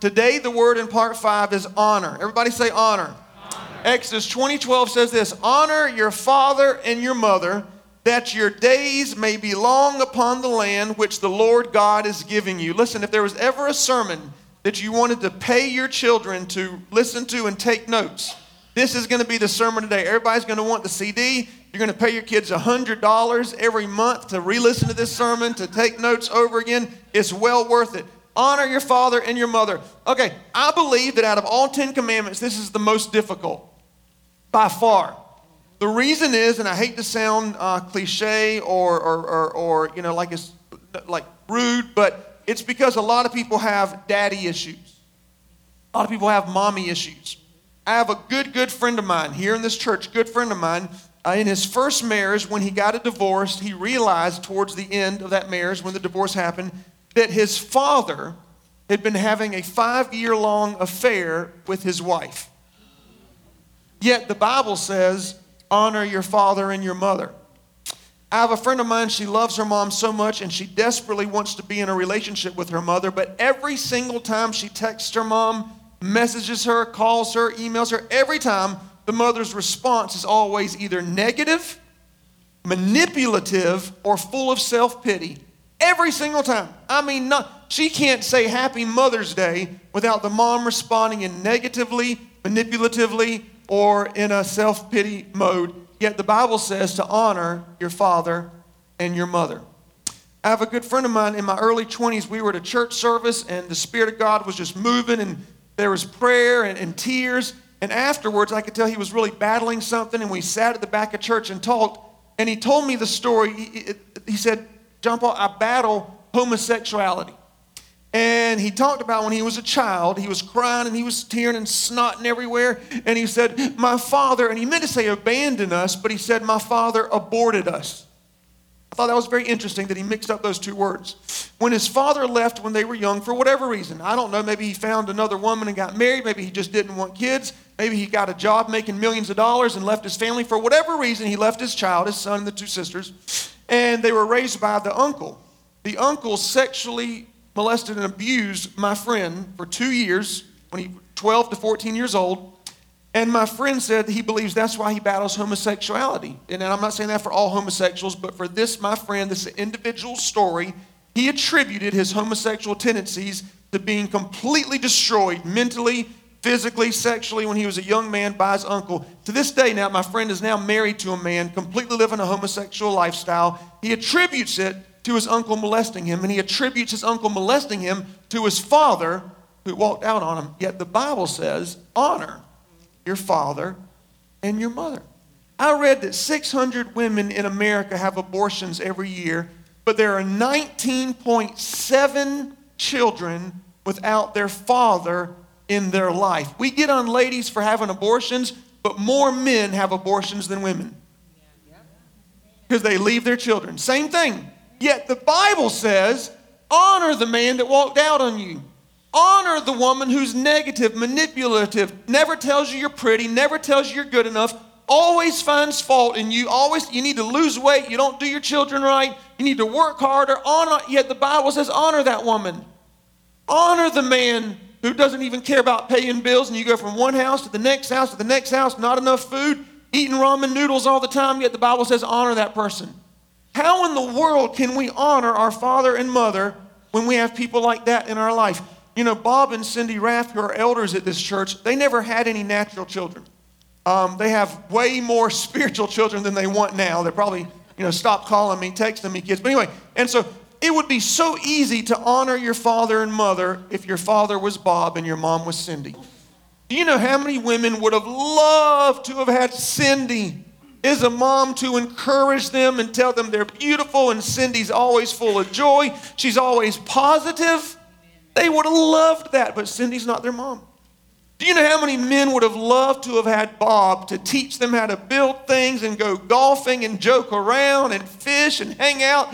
Today, the word in part five is honor. Everybody say honor. honor. Exodus 20 12 says this Honor your father and your mother, that your days may be long upon the land which the Lord God is giving you. Listen, if there was ever a sermon that you wanted to pay your children to listen to and take notes, this is going to be the sermon today. Everybody's going to want the CD. You're going to pay your kids $100 every month to re listen to this sermon, to take notes over again. It's well worth it. Honor your father and your mother. Okay, I believe that out of all 10 commandments, this is the most difficult by far. The reason is, and I hate to sound uh, cliche or, or, or, or, you know, like it's like rude, but it's because a lot of people have daddy issues. A lot of people have mommy issues. I have a good, good friend of mine here in this church, good friend of mine uh, in his first marriage, when he got a divorce, he realized towards the end of that marriage, when the divorce happened, that his father had been having a five year long affair with his wife. Yet the Bible says, honor your father and your mother. I have a friend of mine, she loves her mom so much and she desperately wants to be in a relationship with her mother, but every single time she texts her mom, messages her, calls her, emails her, every time the mother's response is always either negative, manipulative, or full of self pity. Every single time. I mean, not, she can't say Happy Mother's Day without the mom responding in negatively, manipulatively, or in a self pity mode. Yet the Bible says to honor your father and your mother. I have a good friend of mine in my early 20s. We were at a church service, and the Spirit of God was just moving, and there was prayer and, and tears. And afterwards, I could tell he was really battling something, and we sat at the back of church and talked. And he told me the story. He, he said, John Paul, I battle homosexuality. And he talked about when he was a child, he was crying and he was tearing and snotting everywhere. And he said, My father, and he meant to say abandoned us, but he said, My father aborted us. I thought that was very interesting that he mixed up those two words. When his father left when they were young, for whatever reason, I don't know, maybe he found another woman and got married, maybe he just didn't want kids, maybe he got a job making millions of dollars and left his family. For whatever reason, he left his child, his son, and the two sisters, and they were raised by the uncle. The uncle sexually molested and abused my friend for two years when he 12 to 14 years old. And my friend said he believes that's why he battles homosexuality. And I'm not saying that for all homosexuals, but for this, my friend, this individual story, he attributed his homosexual tendencies to being completely destroyed mentally, physically, sexually when he was a young man by his uncle. To this day now, my friend is now married to a man, completely living a homosexual lifestyle. He attributes it to his uncle molesting him, and he attributes his uncle molesting him to his father who walked out on him. Yet the Bible says, honor your father and your mother. I read that 600 women in America have abortions every year, but there are 19.7 children without their father in their life. We get on ladies for having abortions, but more men have abortions than women because they leave their children. Same thing. Yet the Bible says, honor the man that walked out on you. Honor the woman who's negative, manipulative, never tells you you're pretty, never tells you you're good enough, always finds fault in you. Always, you need to lose weight. You don't do your children right. You need to work harder. Honor. Yet the Bible says, honor that woman. Honor the man who doesn't even care about paying bills, and you go from one house to the next house to the next house, not enough food, eating ramen noodles all the time. Yet the Bible says, honor that person. How in the world can we honor our father and mother when we have people like that in our life? You know, Bob and Cindy Rath, who are elders at this church, they never had any natural children. Um, they have way more spiritual children than they want now. They're probably, you know, stop calling me, texting me kids. But anyway, and so it would be so easy to honor your father and mother if your father was Bob and your mom was Cindy. Do you know how many women would have loved to have had Cindy as a mom to encourage them and tell them they're beautiful, and Cindy's always full of joy. She's always positive. They would have loved that, but Cindy's not their mom. Do you know how many men would have loved to have had Bob to teach them how to build things and go golfing and joke around and fish and hang out?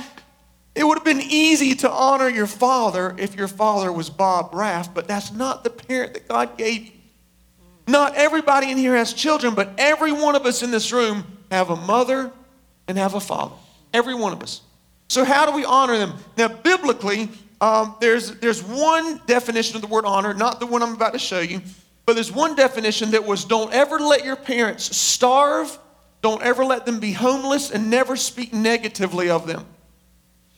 It would have been easy to honor your father if your father was Bob Raff, but that's not the parent that God gave you. Not everybody in here has children, but every one of us in this room have a mother and have a father. Every one of us. So, how do we honor them? Now, biblically, um, there's, there's one definition of the word honor, not the one I'm about to show you, but there's one definition that was don't ever let your parents starve, don't ever let them be homeless, and never speak negatively of them.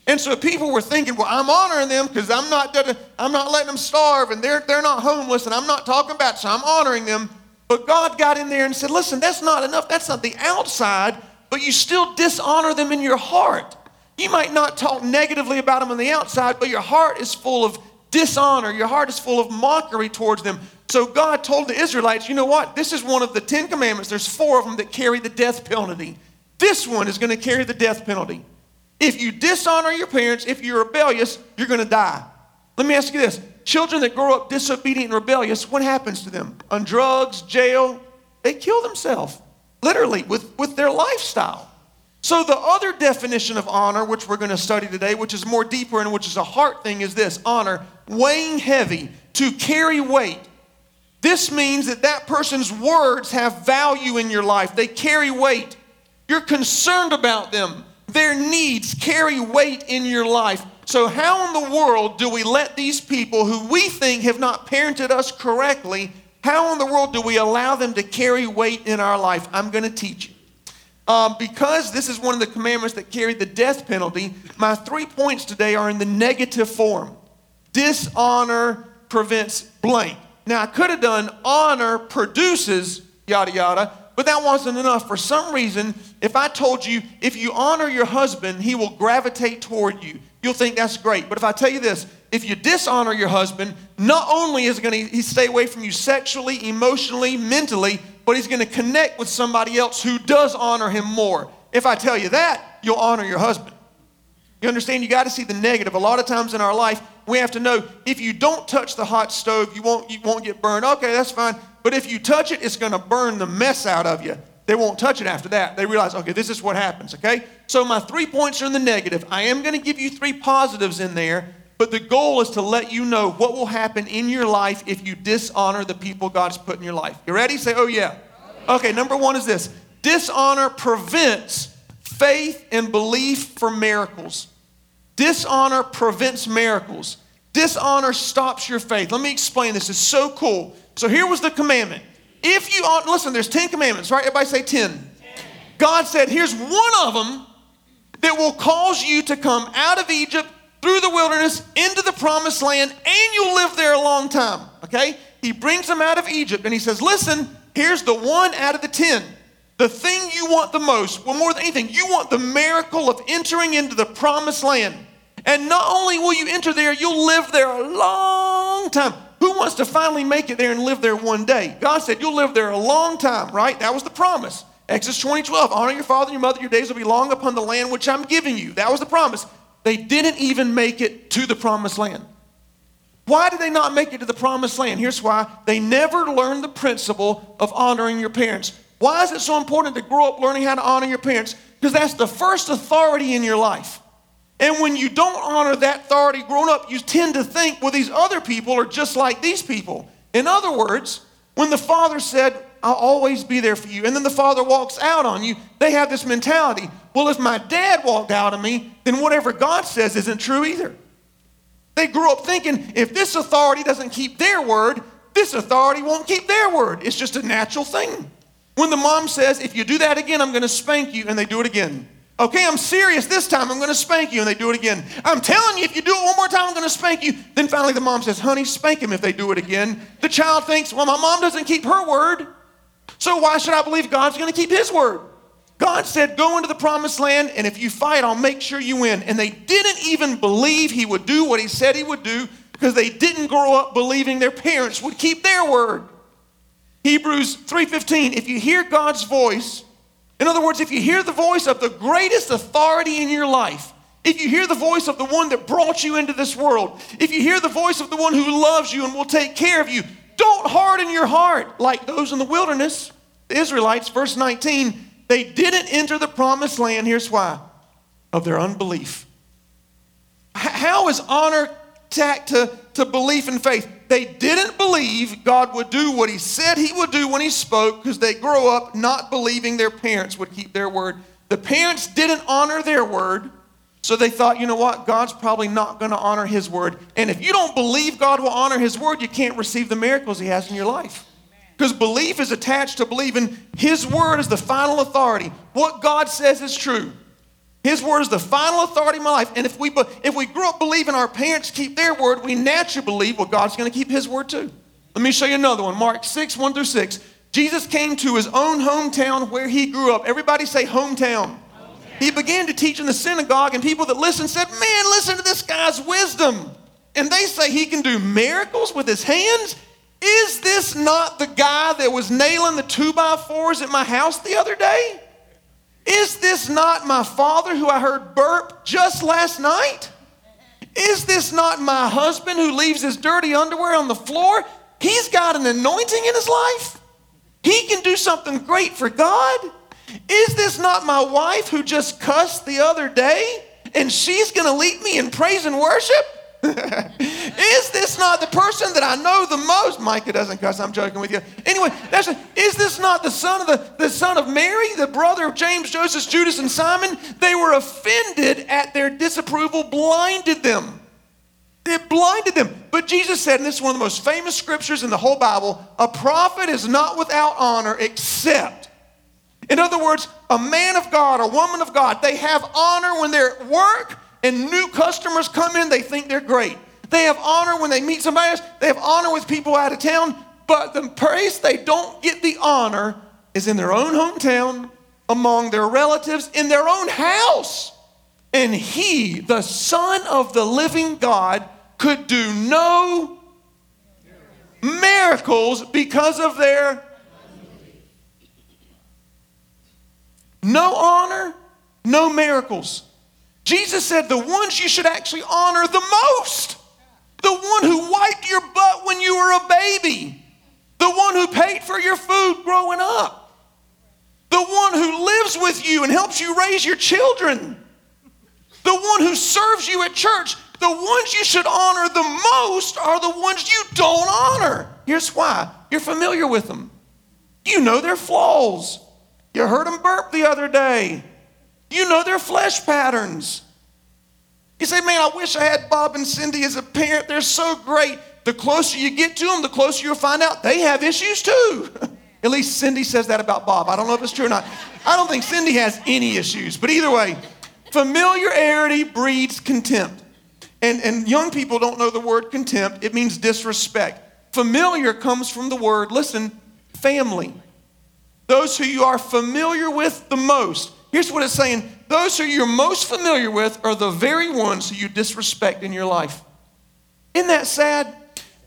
And so people were thinking, well, I'm honoring them because I'm not I'm not letting them starve and they're, they're not homeless and I'm not talking about, so I'm honoring them. But God got in there and said, listen, that's not enough. That's not the outside, but you still dishonor them in your heart. You might not talk negatively about them on the outside, but your heart is full of dishonor. Your heart is full of mockery towards them. So God told the Israelites, you know what? This is one of the Ten Commandments. There's four of them that carry the death penalty. This one is going to carry the death penalty. If you dishonor your parents, if you're rebellious, you're going to die. Let me ask you this children that grow up disobedient and rebellious, what happens to them? On drugs, jail, they kill themselves, literally, with, with their lifestyle. So, the other definition of honor, which we're going to study today, which is more deeper and which is a heart thing, is this honor, weighing heavy, to carry weight. This means that that person's words have value in your life, they carry weight. You're concerned about them. Their needs carry weight in your life. So, how in the world do we let these people who we think have not parented us correctly, how in the world do we allow them to carry weight in our life? I'm going to teach you. Um, because this is one of the commandments that carry the death penalty, my three points today are in the negative form. Dishonor prevents blank. Now, I could have done honor produces yada yada, but that wasn't enough. For some reason, if I told you, if you honor your husband, he will gravitate toward you, you'll think that's great. But if I tell you this, if you dishonor your husband, not only is going to stay away from you sexually, emotionally, mentally, but he's going to connect with somebody else who does honor him more. If I tell you that, you'll honor your husband. You understand? You got to see the negative. A lot of times in our life, we have to know if you don't touch the hot stove, you won't, you won't get burned. Okay, that's fine. But if you touch it, it's going to burn the mess out of you. They won't touch it after that. They realize, okay, this is what happens, okay? So my three points are in the negative. I am going to give you three positives in there, but the goal is to let you know what will happen in your life if you dishonor the people God's put in your life. You ready? Say, oh, yeah. Okay, number one is this dishonor prevents faith and belief for miracles. Dishonor prevents miracles. Dishonor stops your faith. Let me explain this. It's so cool. So here was the commandment. If you listen, there's 10 commandments, right? Everybody say 10. 10. God said, here's one of them that will cause you to come out of Egypt through the wilderness into the promised land and you'll live there a long time. Okay? He brings them out of Egypt and he says, listen, here's the one out of the 10. The thing you want the most, well, more than anything, you want the miracle of entering into the promised land. And not only will you enter there, you'll live there a long time. Who wants to finally make it there and live there one day? God said, You'll live there a long time, right? That was the promise. Exodus 20 12, honor your father and your mother, your days will be long upon the land which I'm giving you. That was the promise. They didn't even make it to the promised land. Why did they not make it to the promised land? Here's why they never learned the principle of honoring your parents. Why is it so important to grow up learning how to honor your parents? Because that's the first authority in your life. And when you don't honor that authority grown up, you tend to think, well, these other people are just like these people. In other words, when the father said, I'll always be there for you, and then the father walks out on you, they have this mentality well, if my dad walked out on me, then whatever God says isn't true either. They grew up thinking if this authority doesn't keep their word, this authority won't keep their word. It's just a natural thing. When the mom says, if you do that again, I'm going to spank you, and they do it again. Okay, I'm serious this time. I'm going to spank you. And they do it again. I'm telling you, if you do it one more time, I'm going to spank you. Then finally the mom says, honey, spank him if they do it again. The child thinks, well, my mom doesn't keep her word. So why should I believe God's going to keep his word? God said, go into the promised land, and if you fight, I'll make sure you win. And they didn't even believe he would do what he said he would do because they didn't grow up believing their parents would keep their word. Hebrews 3:15 If you hear God's voice in other words, if you hear the voice of the greatest authority in your life, if you hear the voice of the one that brought you into this world, if you hear the voice of the one who loves you and will take care of you, don't harden your heart like those in the wilderness. The Israelites, verse 19, they didn't enter the promised land. Here's why of their unbelief. How is honor tacked to, to belief and faith? They didn't believe God would do what He said He would do when He spoke because they grow up not believing their parents would keep their word. The parents didn't honor their word. So they thought, you know what? God's probably not going to honor his word. And if you don't believe God will honor his word, you can't receive the miracles he has in your life. Because belief is attached to believing his word is the final authority. What God says is true. His word is the final authority in my life. And if we, if we grew up believing our parents keep their word, we naturally believe, well, God's going to keep his word too. Let me show you another one. Mark 6, 1 through 6. Jesus came to his own hometown where he grew up. Everybody say hometown. He began to teach in the synagogue, and people that listened said, Man, listen to this guy's wisdom. And they say he can do miracles with his hands. Is this not the guy that was nailing the two by fours at my house the other day? Is this not my father who I heard burp just last night? Is this not my husband who leaves his dirty underwear on the floor? He's got an anointing in his life. He can do something great for God. Is this not my wife who just cussed the other day and she's going to lead me in praise and worship? is this not the person that I know the most? Micah doesn't cuss. I'm joking with you. Anyway, that's a, is this not the son of the, the son of Mary, the brother of James, Joseph, Judas, and Simon? They were offended at their disapproval, blinded them. It blinded them. But Jesus said, and this is one of the most famous scriptures in the whole Bible a prophet is not without honor except. In other words, a man of God, a woman of God, they have honor when they're at work and new customers come in, they think they're great. They have honor when they meet somebody else, they have honor with people out of town, but the place they don't get the honor is in their own hometown, among their relatives, in their own house. And he, the Son of the living God, could do no miracles because of their no honor, no miracles. Jesus said the ones you should actually honor the most. The one who wiped your butt when you were a baby. The one who paid for your food growing up. The one who lives with you and helps you raise your children. The one who serves you at church. The ones you should honor the most are the ones you don't honor. Here's why you're familiar with them, you know their flaws. You heard them burp the other day, you know their flesh patterns. You say, Man, I wish I had Bob and Cindy as a parent. They're so great. The closer you get to them, the closer you'll find out they have issues too. At least Cindy says that about Bob. I don't know if it's true or not. I don't think Cindy has any issues, but either way, Familiarity breeds contempt. And, and young people don't know the word contempt, it means disrespect. Familiar comes from the word, listen, family. Those who you are familiar with the most. Here's what it's saying those who you're most familiar with are the very ones who you disrespect in your life. Isn't that sad?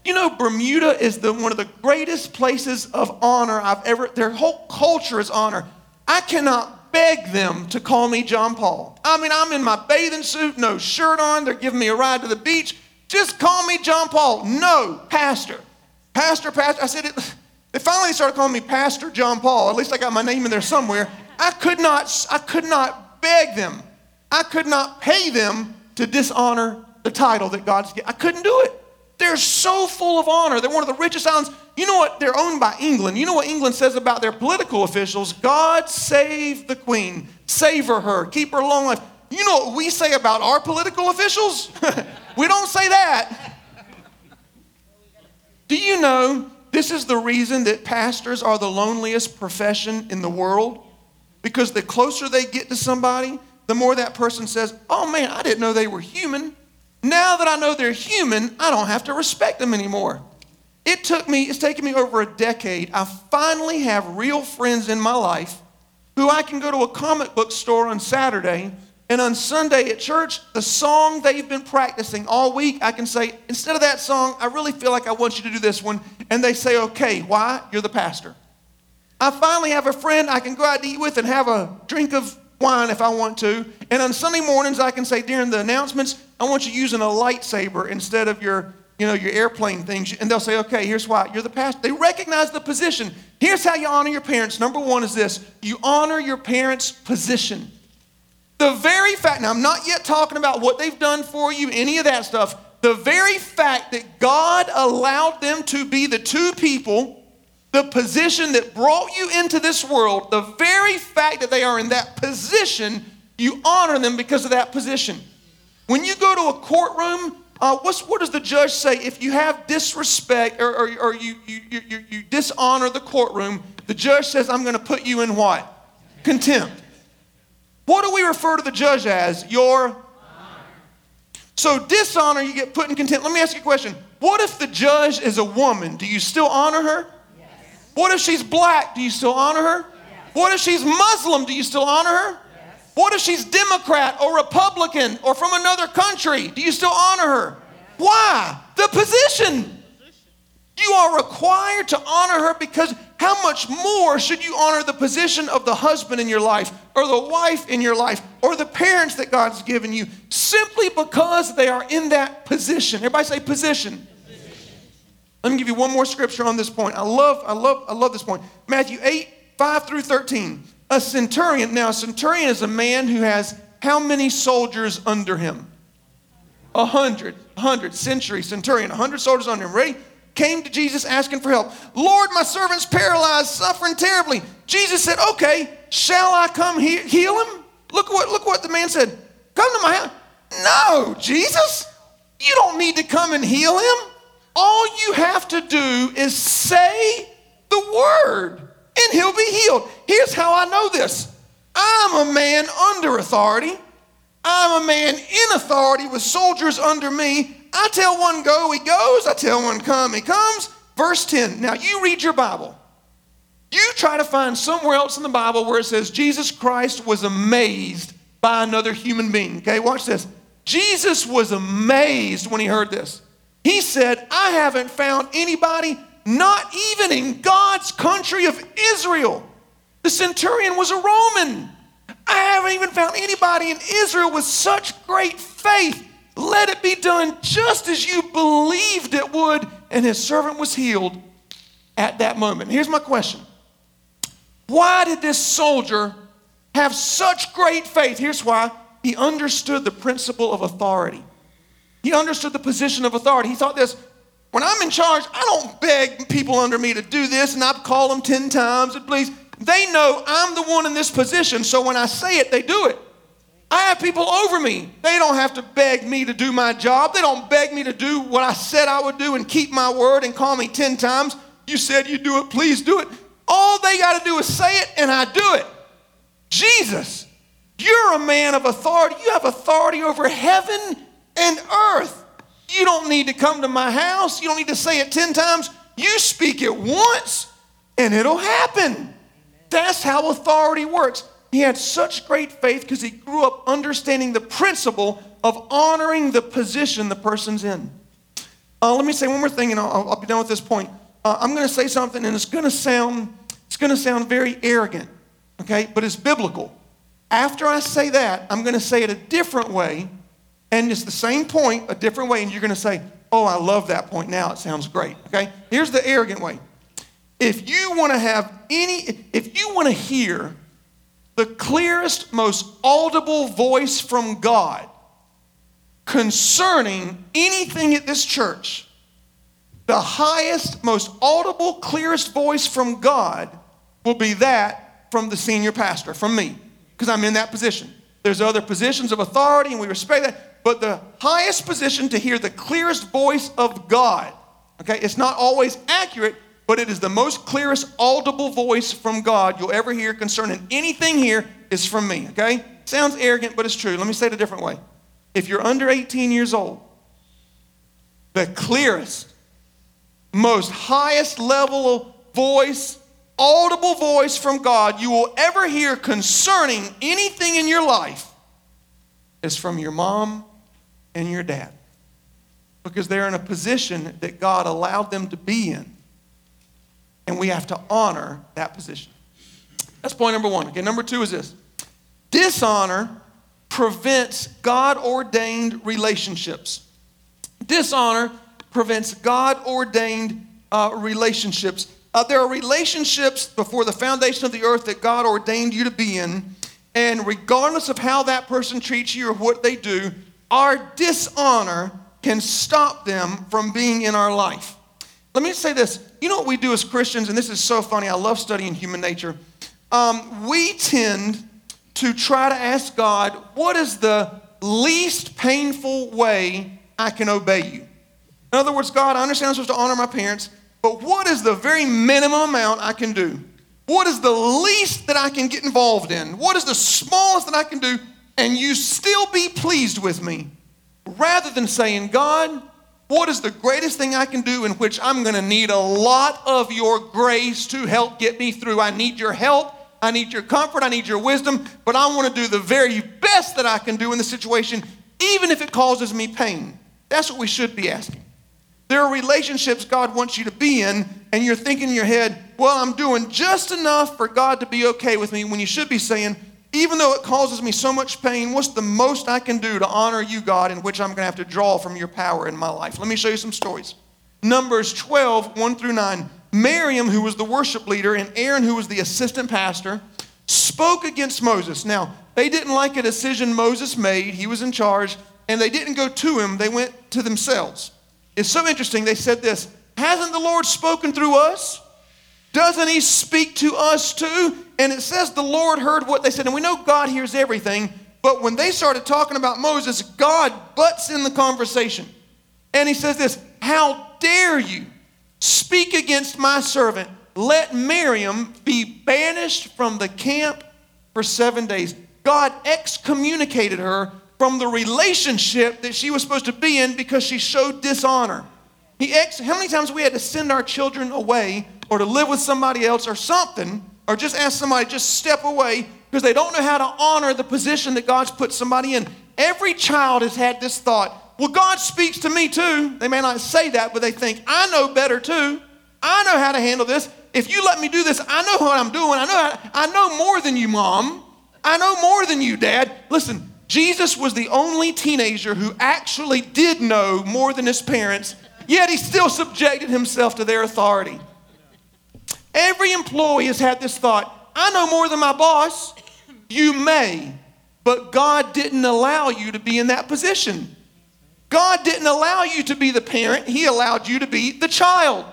You know, Bermuda is the, one of the greatest places of honor I've ever, their whole culture is honor. I cannot beg them to call me John Paul. I mean, I'm in my bathing suit, no shirt on, they're giving me a ride to the beach. Just call me John Paul. No, Pastor. Pastor, Pastor. I said it. They finally started calling me Pastor John Paul. At least I got my name in there somewhere. I could not, I could not beg them. I could not pay them to dishonor the title that God's given. I couldn't do it. They're so full of honor. They're one of the richest islands. You know what? They're owned by England. You know what England says about their political officials? God save the queen, savor her, keep her long life. You know what we say about our political officials? we don't say that. Do you know this is the reason that pastors are the loneliest profession in the world? Because the closer they get to somebody, the more that person says, Oh man, I didn't know they were human. Now that I know they're human, I don't have to respect them anymore. It took me, it's taken me over a decade. I finally have real friends in my life who I can go to a comic book store on Saturday and on Sunday at church, the song they've been practicing all week, I can say, instead of that song, I really feel like I want you to do this one. And they say, okay, why? You're the pastor. I finally have a friend I can go out to eat with and have a drink of wine if I want to. And on Sunday mornings, I can say during the announcements, I want you using a lightsaber instead of your, you know, your airplane things. And they'll say, okay, here's why. You're the pastor. They recognize the position. Here's how you honor your parents. Number one is this you honor your parents' position. The very fact, now I'm not yet talking about what they've done for you, any of that stuff. The very fact that God allowed them to be the two people the position that brought you into this world, the very fact that they are in that position You honor them because of that position. When you go to a courtroom, uh, what does the judge say? If you have disrespect or, or, or you, you, you, you dishonor the courtroom, the judge says, I'm going to put you in what? Contempt. What do we refer to the judge as? Your so dishonor, you get put in contempt. Let me ask you a question. What if the judge is a woman? Do you still honor her? Yes. What if she's black? Do you still honor her? Yes. What if she's Muslim? Do you still honor her? Yes. What if she's Democrat or Republican or from another country? Do you still honor her? Why? The position. You are required to honor her because how much more should you honor the position of the husband in your life or the wife in your life or the parents that God's given you simply because they are in that position? Everybody say position. Let me give you one more scripture on this point. I love, I love, I love this point. Matthew 8, 5 through 13. A centurion, now a centurion is a man who has how many soldiers under him? A hundred, hundred, century, centurion, a hundred soldiers under him. Ready? came to Jesus asking for help. Lord, my servant's paralyzed, suffering terribly. Jesus said, Okay, shall I come he- heal him? Look what, look what the man said. Come to my house. No, Jesus, you don't need to come and heal him. All you have to do is say the word and he'll be healed. Here's how I know this I'm a man under authority. I'm a man in authority with soldiers under me. I tell one go, he goes. I tell one come, he comes. Verse 10. Now you read your Bible. You try to find somewhere else in the Bible where it says Jesus Christ was amazed by another human being. Okay, watch this. Jesus was amazed when he heard this. He said, I haven't found anybody, not even in God's country of Israel. The centurion was a Roman. I haven't even found anybody in Israel with such great faith let it be done just as you believed it would. And his servant was healed at that moment. Here's my question Why did this soldier have such great faith? Here's why he understood the principle of authority. He understood the position of authority. He thought this when I'm in charge, I don't beg people under me to do this and I call them 10 times and please. They know I'm the one in this position, so when I say it, they do it. I have people over me. They don't have to beg me to do my job. They don't beg me to do what I said I would do and keep my word and call me 10 times. You said you do it, please do it. All they got to do is say it and I do it. Jesus, you're a man of authority. You have authority over heaven and earth. You don't need to come to my house. You don't need to say it 10 times. You speak it once and it'll happen. That's how authority works. He had such great faith because he grew up understanding the principle of honoring the position the person's in. Uh, let me say one more thing, and I'll, I'll be done with this point. Uh, I'm going to say something, and it's going to sound it's going to sound very arrogant, okay? But it's biblical. After I say that, I'm going to say it a different way, and it's the same point, a different way, and you're going to say, "Oh, I love that point. Now it sounds great." Okay? Here's the arrogant way. If you want to have any, if you want to hear the clearest, most audible voice from God concerning anything at this church, the highest, most audible, clearest voice from God will be that from the senior pastor, from me, because I'm in that position. There's other positions of authority, and we respect that, but the highest position to hear the clearest voice of God, okay, it's not always accurate, but it is the most clearest audible voice from God you'll ever hear concerning anything here is from me, okay? Sounds arrogant, but it's true. Let me say it a different way. If you're under 18 years old, the clearest, most highest level of voice, audible voice from God you will ever hear concerning anything in your life is from your mom and your dad. Because they're in a position that God allowed them to be in and we have to honor that position. That's point number one. Okay, number two is this dishonor prevents God ordained relationships. Dishonor prevents God ordained uh, relationships. Uh, there are relationships before the foundation of the earth that God ordained you to be in, and regardless of how that person treats you or what they do, our dishonor can stop them from being in our life. Let me say this. You know what we do as Christians, and this is so funny. I love studying human nature. Um, we tend to try to ask God, what is the least painful way I can obey you? In other words, God, I understand I'm supposed to honor my parents, but what is the very minimum amount I can do? What is the least that I can get involved in? What is the smallest that I can do and you still be pleased with me? Rather than saying, God, what is the greatest thing I can do in which I'm going to need a lot of your grace to help get me through? I need your help. I need your comfort. I need your wisdom. But I want to do the very best that I can do in the situation, even if it causes me pain. That's what we should be asking. There are relationships God wants you to be in, and you're thinking in your head, well, I'm doing just enough for God to be okay with me, when you should be saying, even though it causes me so much pain, what's the most I can do to honor you, God, in which I'm going to have to draw from your power in my life? Let me show you some stories. Numbers 12, 1 through 9. Miriam, who was the worship leader, and Aaron, who was the assistant pastor, spoke against Moses. Now, they didn't like a decision Moses made, he was in charge, and they didn't go to him, they went to themselves. It's so interesting. They said this Hasn't the Lord spoken through us? Doesn't he speak to us too? And it says the Lord heard what they said. And we know God hears everything. But when they started talking about Moses, God butts in the conversation. And he says this How dare you speak against my servant? Let Miriam be banished from the camp for seven days. God excommunicated her from the relationship that she was supposed to be in because she showed dishonor. He ex- how many times we had to send our children away or to live with somebody else or something, or just ask somebody just step away because they don't know how to honor the position that God's put somebody in. Every child has had this thought, well, God speaks to me too. They may not say that, but they think, I know better too. I know how to handle this. If you let me do this, I know what I'm doing. I know, how, I know more than you, mom. I know more than you, dad. Listen, Jesus was the only teenager who actually did know more than his parents, yet he still subjected himself to their authority. Every employee has had this thought I know more than my boss. You may, but God didn't allow you to be in that position. God didn't allow you to be the parent, He allowed you to be the child.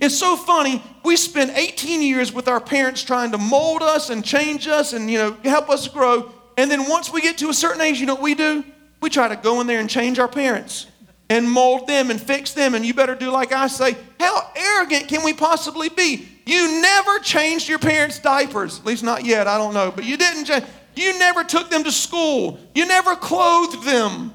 It's so funny. We spent 18 years with our parents trying to mold us and change us and you know help us grow. And then once we get to a certain age, you know what we do? We try to go in there and change our parents and mold them and fix them. And you better do like I say. How arrogant can we possibly be? You never changed your parents' diapers, at least not yet, I don't know, but you didn't. Change. You never took them to school, you never clothed them.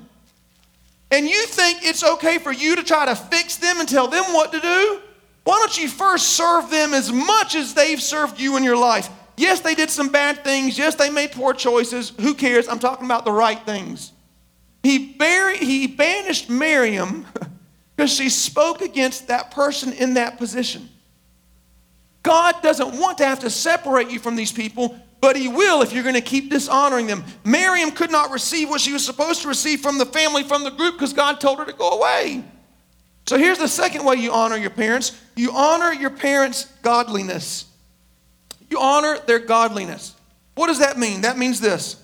And you think it's okay for you to try to fix them and tell them what to do? Why don't you first serve them as much as they've served you in your life? Yes, they did some bad things. Yes, they made poor choices. Who cares? I'm talking about the right things. He, buried, he banished Miriam because she spoke against that person in that position. God doesn't want to have to separate you from these people, but He will if you're going to keep dishonoring them. Miriam could not receive what she was supposed to receive from the family, from the group, because God told her to go away. So here's the second way you honor your parents you honor your parents' godliness. You honor their godliness. What does that mean? That means this.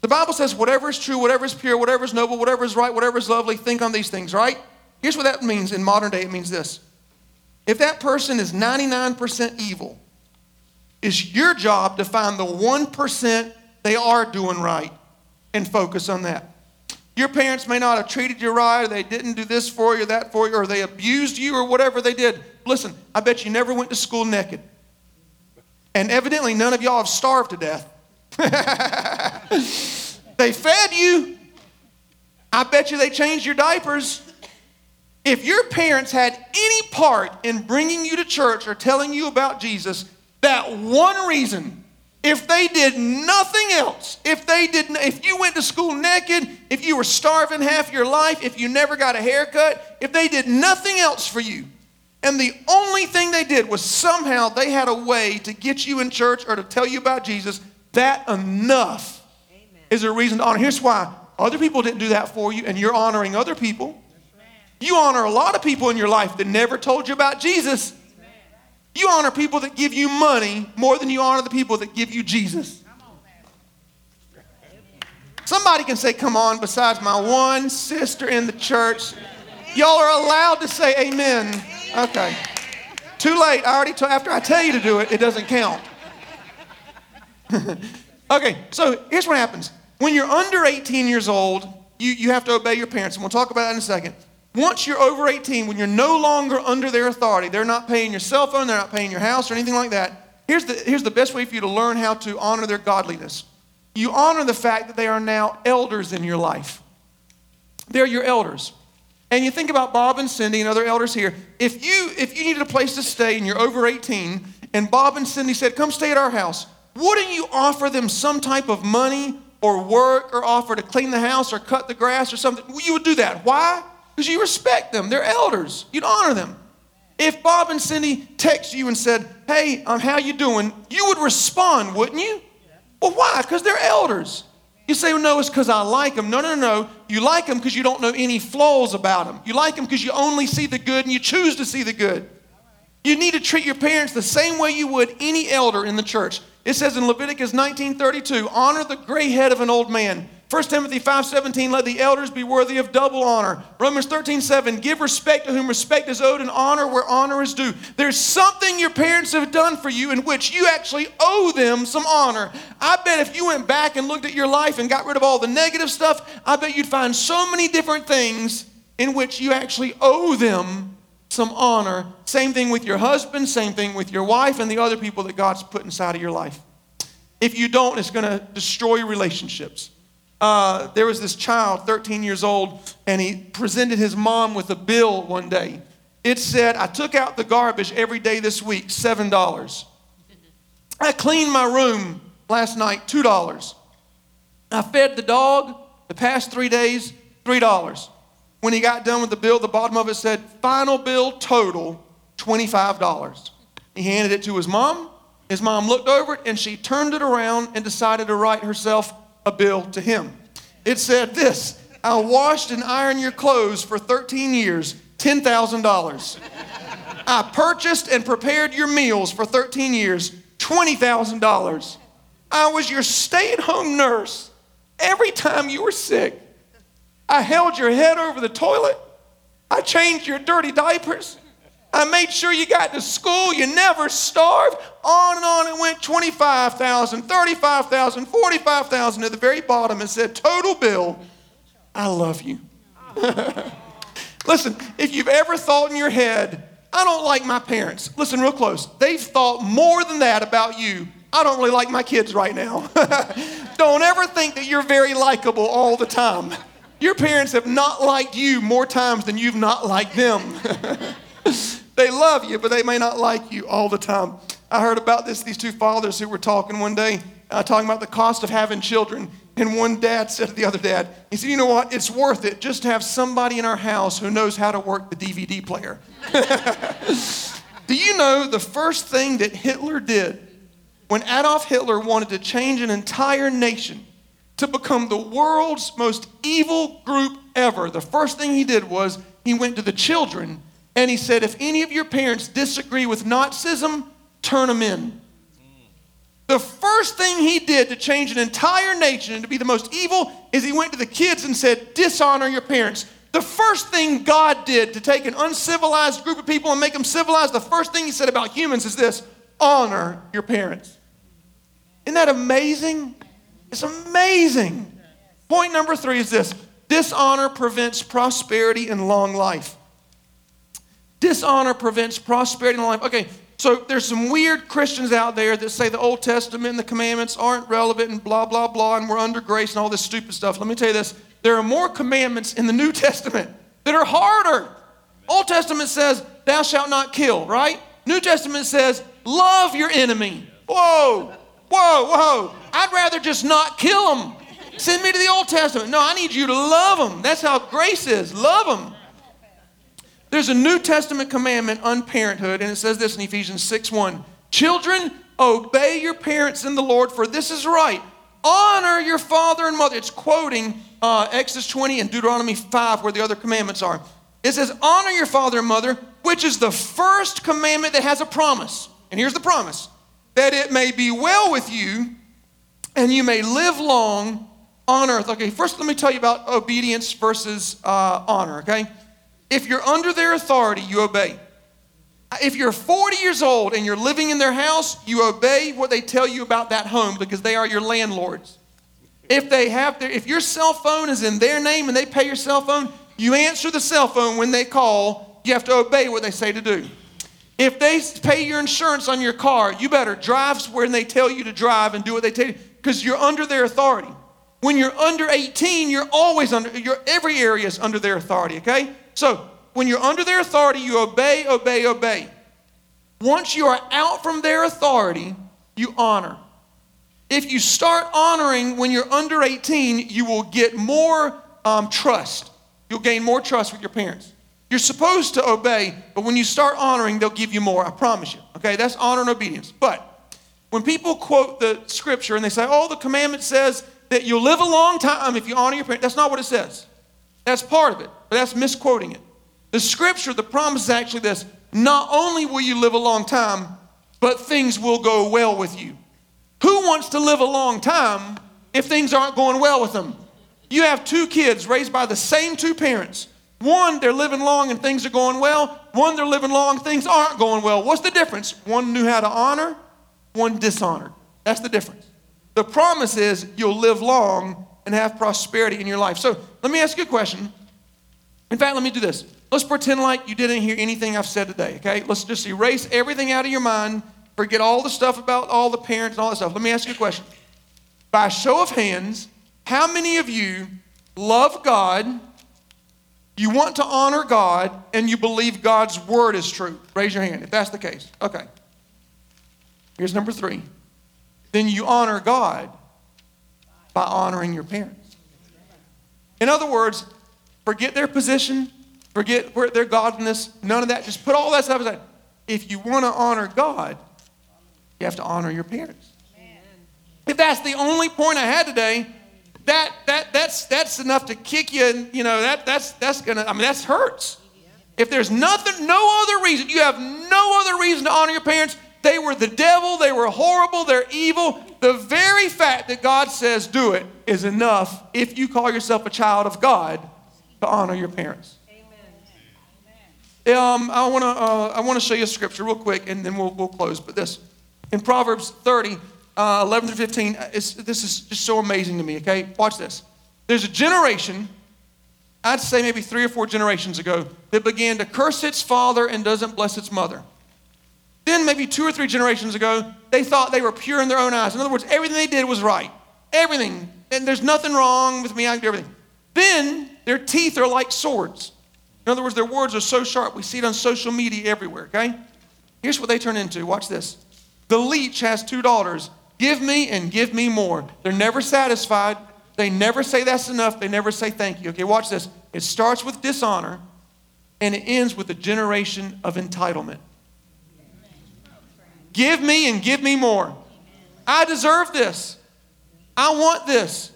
The Bible says, whatever is true, whatever is pure, whatever is noble, whatever is right, whatever is lovely, think on these things, right? Here's what that means in modern day it means this if that person is 99% evil, it's your job to find the 1% they are doing right and focus on that. Your parents may not have treated you right, or they didn't do this for you, or that for you, or they abused you, or whatever they did. Listen, I bet you never went to school naked. And evidently, none of y'all have starved to death. they fed you. I bet you they changed your diapers. If your parents had any part in bringing you to church or telling you about Jesus, that one reason, if they did nothing else, if they did if you went to school naked, if you were starving half your life, if you never got a haircut, if they did nothing else for you, and the only thing they did was somehow they had a way to get you in church or to tell you about Jesus, that enough Amen. is a reason to honor. Here's why other people didn't do that for you, and you're honoring other people. You honor a lot of people in your life that never told you about Jesus. You honor people that give you money more than you honor the people that give you Jesus. Somebody can say, Come on, besides my one sister in the church. Y'all are allowed to say amen. Okay. Too late. I already told, after I tell you to do it, it doesn't count. Okay, so here's what happens. When you're under 18 years old, you, you have to obey your parents, and we'll talk about that in a second. Once you're over 18, when you're no longer under their authority, they're not paying your cell phone, they're not paying your house or anything like that. Here's the, here's the best way for you to learn how to honor their godliness. You honor the fact that they are now elders in your life. They're your elders. And you think about Bob and Cindy and other elders here. If you if you needed a place to stay and you're over 18, and Bob and Cindy said, "Come stay at our house," wouldn't you offer them some type of money or work or offer to clean the house or cut the grass or something? You would do that. Why? Because you respect them. They're elders. You'd honor them. If Bob and Cindy text you and said, "Hey, um, how you doing?" You would respond, wouldn't you? Well, why? Because they're elders. You say, well, no, it's because I like them. No, no, no. You like them because you don't know any flaws about them. You like them because you only see the good and you choose to see the good. You need to treat your parents the same way you would any elder in the church. It says in Leviticus 19:32, honor the gray head of an old man 1 Timothy 5:17, let the elders be worthy of double honor. Romans 13:7, give respect to whom respect is owed and honor where honor is due. There's something your parents have done for you in which you actually owe them some honor. I bet if you went back and looked at your life and got rid of all the negative stuff, I bet you'd find so many different things in which you actually owe them some honor. Same thing with your husband, same thing with your wife and the other people that God's put inside of your life. If you don't, it's going to destroy your relationships uh, there was this child, 13 years old, and he presented his mom with a bill one day. It said, I took out the garbage every day this week, $7. I cleaned my room last night, $2. I fed the dog the past three days, $3. When he got done with the bill, the bottom of it said, final bill total, $25. He handed it to his mom. His mom looked over it and she turned it around and decided to write herself a bill to him. It said this I washed and ironed your clothes for 13 years, $10,000. I purchased and prepared your meals for 13 years, $20,000. I was your stay at home nurse every time you were sick. I held your head over the toilet. I changed your dirty diapers. I made sure you got to school. You never starved. On and on it went 25,000, 35,000, 45,000. At the very bottom, and said, total bill. I love you. Listen, if you've ever thought in your head, I don't like my parents, listen real close. They've thought more than that about you. I don't really like my kids right now. don't ever think that you're very likable all the time. Your parents have not liked you more times than you've not liked them. They love you, but they may not like you all the time. I heard about this, these two fathers who were talking one day, uh, talking about the cost of having children. And one dad said to the other dad, he said, You know what? It's worth it just to have somebody in our house who knows how to work the DVD player. Do you know the first thing that Hitler did when Adolf Hitler wanted to change an entire nation to become the world's most evil group ever? The first thing he did was he went to the children and he said, if any of your parents disagree with Nazism, turn them in. The first thing he did to change an entire nation and to be the most evil is he went to the kids and said, dishonor your parents. The first thing God did to take an uncivilized group of people and make them civilized, the first thing he said about humans is this honor your parents. Isn't that amazing? It's amazing. Point number three is this dishonor prevents prosperity and long life. Dishonor prevents prosperity in life. Okay, so there's some weird Christians out there that say the Old Testament and the commandments aren't relevant and blah, blah, blah, and we're under grace and all this stupid stuff. Let me tell you this there are more commandments in the New Testament that are harder. Old Testament says, Thou shalt not kill, right? New Testament says, Love your enemy. Whoa, whoa, whoa. I'd rather just not kill them. Send me to the Old Testament. No, I need you to love them. That's how grace is. Love them. There's a New Testament commandment on parenthood, and it says this in Ephesians 6 1. Children, obey your parents in the Lord, for this is right. Honor your father and mother. It's quoting uh, Exodus 20 and Deuteronomy 5, where the other commandments are. It says, Honor your father and mother, which is the first commandment that has a promise. And here's the promise that it may be well with you and you may live long on earth. Okay, first let me tell you about obedience versus uh, honor, okay? If you're under their authority, you obey. If you're 40 years old and you're living in their house, you obey what they tell you about that home because they are your landlords. If they have their, if your cell phone is in their name and they pay your cell phone, you answer the cell phone when they call. You have to obey what they say to do. If they pay your insurance on your car, you better drive where they tell you to drive and do what they tell you because you're under their authority. When you're under 18, you're always under, your every area is under their authority, okay? So when you're under their authority, you obey, obey, obey. Once you are out from their authority, you honor. If you start honoring when you're under 18, you will get more um, trust. You'll gain more trust with your parents. You're supposed to obey, but when you start honoring, they'll give you more. I promise you. Okay, that's honor and obedience. But when people quote the scripture and they say, oh, the commandment says that you'll live a long time if you honor your parents, that's not what it says. That's part of it, but that's misquoting it. The scripture, the promise is actually this not only will you live a long time, but things will go well with you. Who wants to live a long time if things aren't going well with them? You have two kids raised by the same two parents. One, they're living long and things are going well. One, they're living long, things aren't going well. What's the difference? One knew how to honor, one dishonored. That's the difference. The promise is you'll live long and have prosperity in your life. So let me ask you a question. In fact, let me do this. Let's pretend like you didn't hear anything I've said today, okay? Let's just erase everything out of your mind Forget all the stuff about all the parents and all that stuff. Let me ask you a question. By show of hands, how many of you love God, you want to honor God, and you believe God's word is true? Raise your hand if that's the case. Okay. Here's number three. Then you honor God by honoring your parents. In other words, forget their position, forget their godliness, none of that. Just put all that stuff aside. If you want to honor God, you have to honor your parents. If that's the only point I had today, that, that, that's, that's enough to kick you, and, you know, that, that's, that's gonna, I mean, that hurts. If there's nothing, no other reason, you have no other reason to honor your parents, they were the devil, they were horrible, they're evil. The very fact that God says do it is enough if you call yourself a child of God to honor your parents. Um, I want to uh, I want to show you a scripture real quick, and then we'll, we'll close. But this, in Proverbs 30, uh, 11 through 15, uh, this is just so amazing to me, okay? Watch this. There's a generation, I'd say maybe three or four generations ago, that began to curse its father and doesn't bless its mother. Then, maybe two or three generations ago, they thought they were pure in their own eyes. In other words, everything they did was right. Everything. And there's nothing wrong with me. I can do everything. Then, their teeth are like swords. In other words, their words are so sharp. We see it on social media everywhere, okay? Here's what they turn into. Watch this. The leech has two daughters. Give me and give me more. They're never satisfied. They never say that's enough. They never say thank you. Okay, watch this. It starts with dishonor and it ends with a generation of entitlement. Give me and give me more. I deserve this. I want this.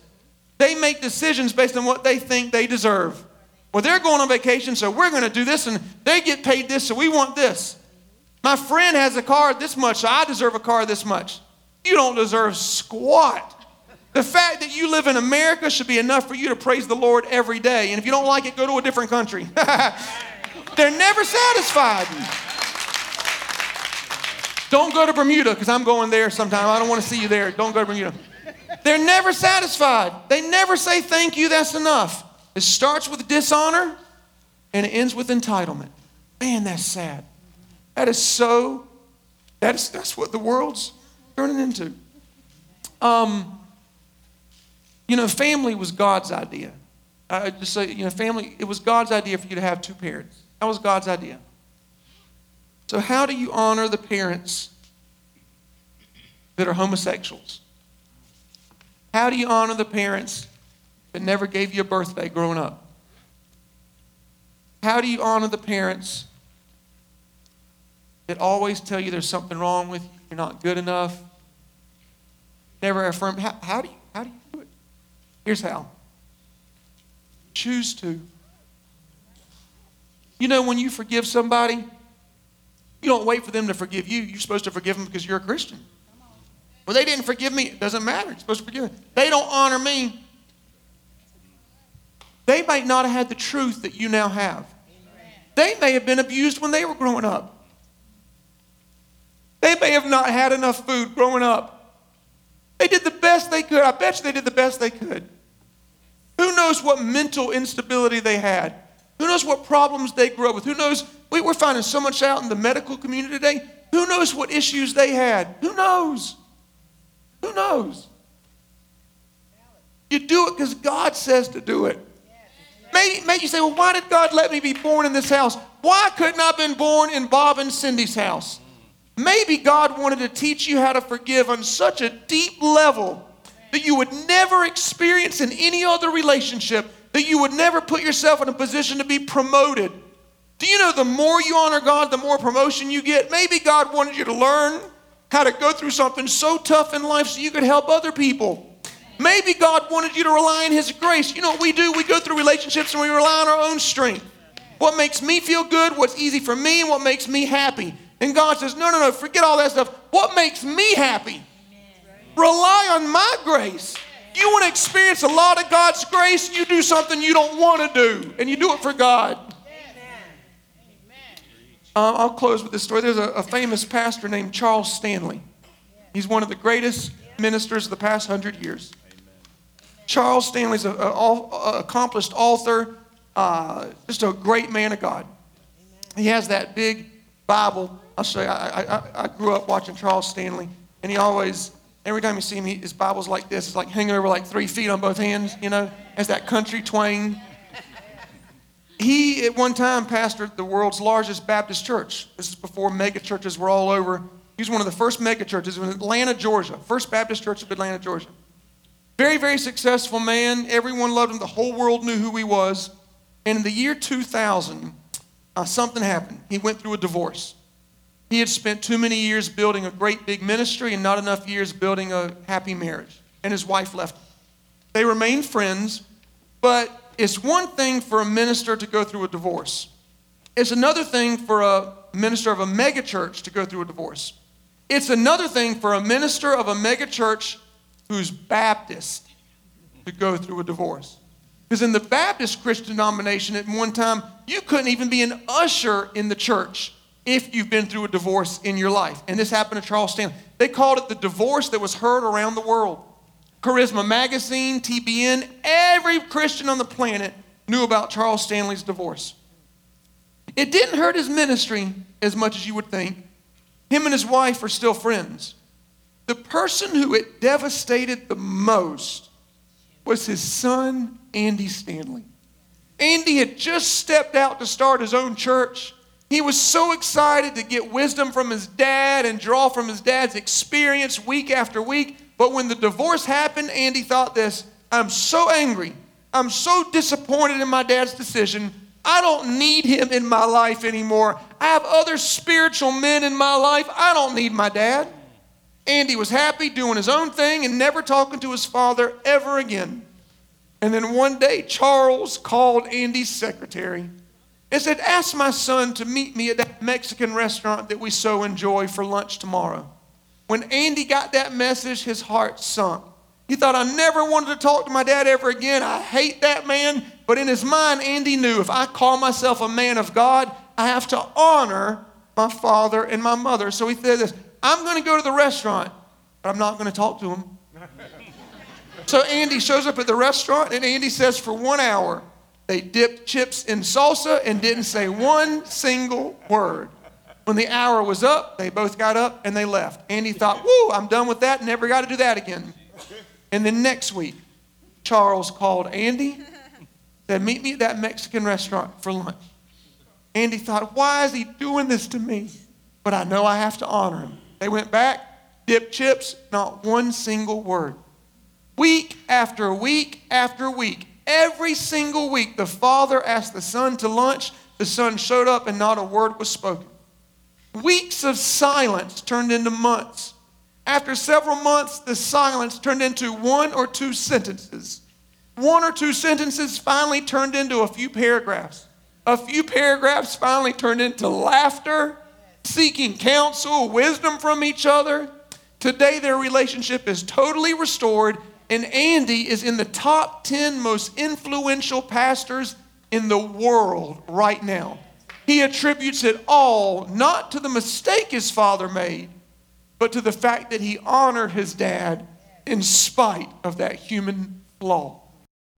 They make decisions based on what they think they deserve. Well, they're going on vacation, so we're going to do this, and they get paid this, so we want this. My friend has a car this much, so I deserve a car this much. You don't deserve squat. The fact that you live in America should be enough for you to praise the Lord every day. And if you don't like it, go to a different country. They're never satisfied. Don't go to Bermuda because I'm going there sometime. I don't want to see you there. Don't go to Bermuda. They're never satisfied. They never say thank you, that's enough. It starts with dishonor and it ends with entitlement. Man, that's sad. That is so, that's, that's what the world's turning into. Um, you know, family was God's idea. I just say, you know, family, it was God's idea for you to have two parents. That was God's idea. So, how do you honor the parents that are homosexuals? How do you honor the parents that never gave you a birthday growing up? How do you honor the parents that always tell you there's something wrong with you, you're not good enough, never affirm. How, how, do you, how do you do it? Here's how choose to. You know, when you forgive somebody, you don't wait for them to forgive you. You're supposed to forgive them because you're a Christian. Well, they didn't forgive me. It doesn't matter. You're supposed to forgive them. They don't honor me. They might not have had the truth that you now have. They may have been abused when they were growing up. They may have not had enough food growing up. They did the best they could. I bet you they did the best they could. Who knows what mental instability they had? Who knows what problems they grew up with? Who knows? We, we're finding so much out in the medical community today. Who knows what issues they had? Who knows? Who knows? You do it because God says to do it. Maybe, maybe you say, well, why did God let me be born in this house? Why couldn't I have been born in Bob and Cindy's house? Maybe God wanted to teach you how to forgive on such a deep level that you would never experience in any other relationship, that you would never put yourself in a position to be promoted. Do you know the more you honor God, the more promotion you get? Maybe God wanted you to learn how to go through something so tough in life so you could help other people. Maybe God wanted you to rely on His grace. You know what we do? We go through relationships and we rely on our own strength. What makes me feel good, what's easy for me, and what makes me happy. And God says, no, no, no, forget all that stuff. What makes me happy? Rely on my grace. You want to experience a lot of God's grace, you do something you don't want to do, and you do it for God. Um, I'll close with this story. There's a, a famous pastor named Charles Stanley. He's one of the greatest ministers of the past hundred years. Charles Stanley's an accomplished author, uh, just a great man of God. He has that big Bible. I'll show you. I, I, I grew up watching Charles Stanley, and he always, every time you see him, he, his Bible's like this. It's like hanging over like three feet on both hands, you know, has that country twang. He, at one time, pastored the world's largest Baptist church. This is before megachurches were all over. He was one of the first megachurches in Atlanta, Georgia. First Baptist church of Atlanta, Georgia. Very, very successful man. Everyone loved him. The whole world knew who he was. And in the year 2000, uh, something happened. He went through a divorce. He had spent too many years building a great big ministry and not enough years building a happy marriage. And his wife left. They remained friends, but it's one thing for a minister to go through a divorce. It's another thing for a minister of a megachurch to go through a divorce. It's another thing for a minister of a megachurch who's Baptist to go through a divorce. Because in the Baptist Christian denomination, at one time, you couldn't even be an usher in the church if you've been through a divorce in your life. And this happened to Charles Stanley. They called it the divorce that was heard around the world. Charisma Magazine, TBN, every Christian on the planet knew about Charles Stanley's divorce. It didn't hurt his ministry as much as you would think. Him and his wife are still friends. The person who it devastated the most was his son, Andy Stanley. Andy had just stepped out to start his own church. He was so excited to get wisdom from his dad and draw from his dad's experience week after week. But when the divorce happened, Andy thought this I'm so angry. I'm so disappointed in my dad's decision. I don't need him in my life anymore. I have other spiritual men in my life. I don't need my dad. Andy was happy doing his own thing and never talking to his father ever again. And then one day, Charles called Andy's secretary and said, Ask my son to meet me at that Mexican restaurant that we so enjoy for lunch tomorrow. When Andy got that message, his heart sunk. He thought, I never wanted to talk to my dad ever again. I hate that man. But in his mind, Andy knew if I call myself a man of God, I have to honor my father and my mother. So he said this I'm going to go to the restaurant, but I'm not going to talk to him. so Andy shows up at the restaurant, and Andy says for one hour, they dipped chips in salsa and didn't say one single word. When the hour was up, they both got up and they left. Andy thought, woo, I'm done with that, never got to do that again. And then next week, Charles called Andy, said, Meet me at that Mexican restaurant for lunch. Andy thought, Why is he doing this to me? But I know I have to honor him. They went back, dipped chips, not one single word. Week after week after week, every single week, the father asked the son to lunch. The son showed up and not a word was spoken. Weeks of silence turned into months. After several months, the silence turned into one or two sentences. One or two sentences finally turned into a few paragraphs. A few paragraphs finally turned into laughter seeking counsel, wisdom from each other. Today, their relationship is totally restored, and Andy is in the top 10 most influential pastors in the world right now. He attributes it all not to the mistake his father made, but to the fact that he honored his dad in spite of that human flaw.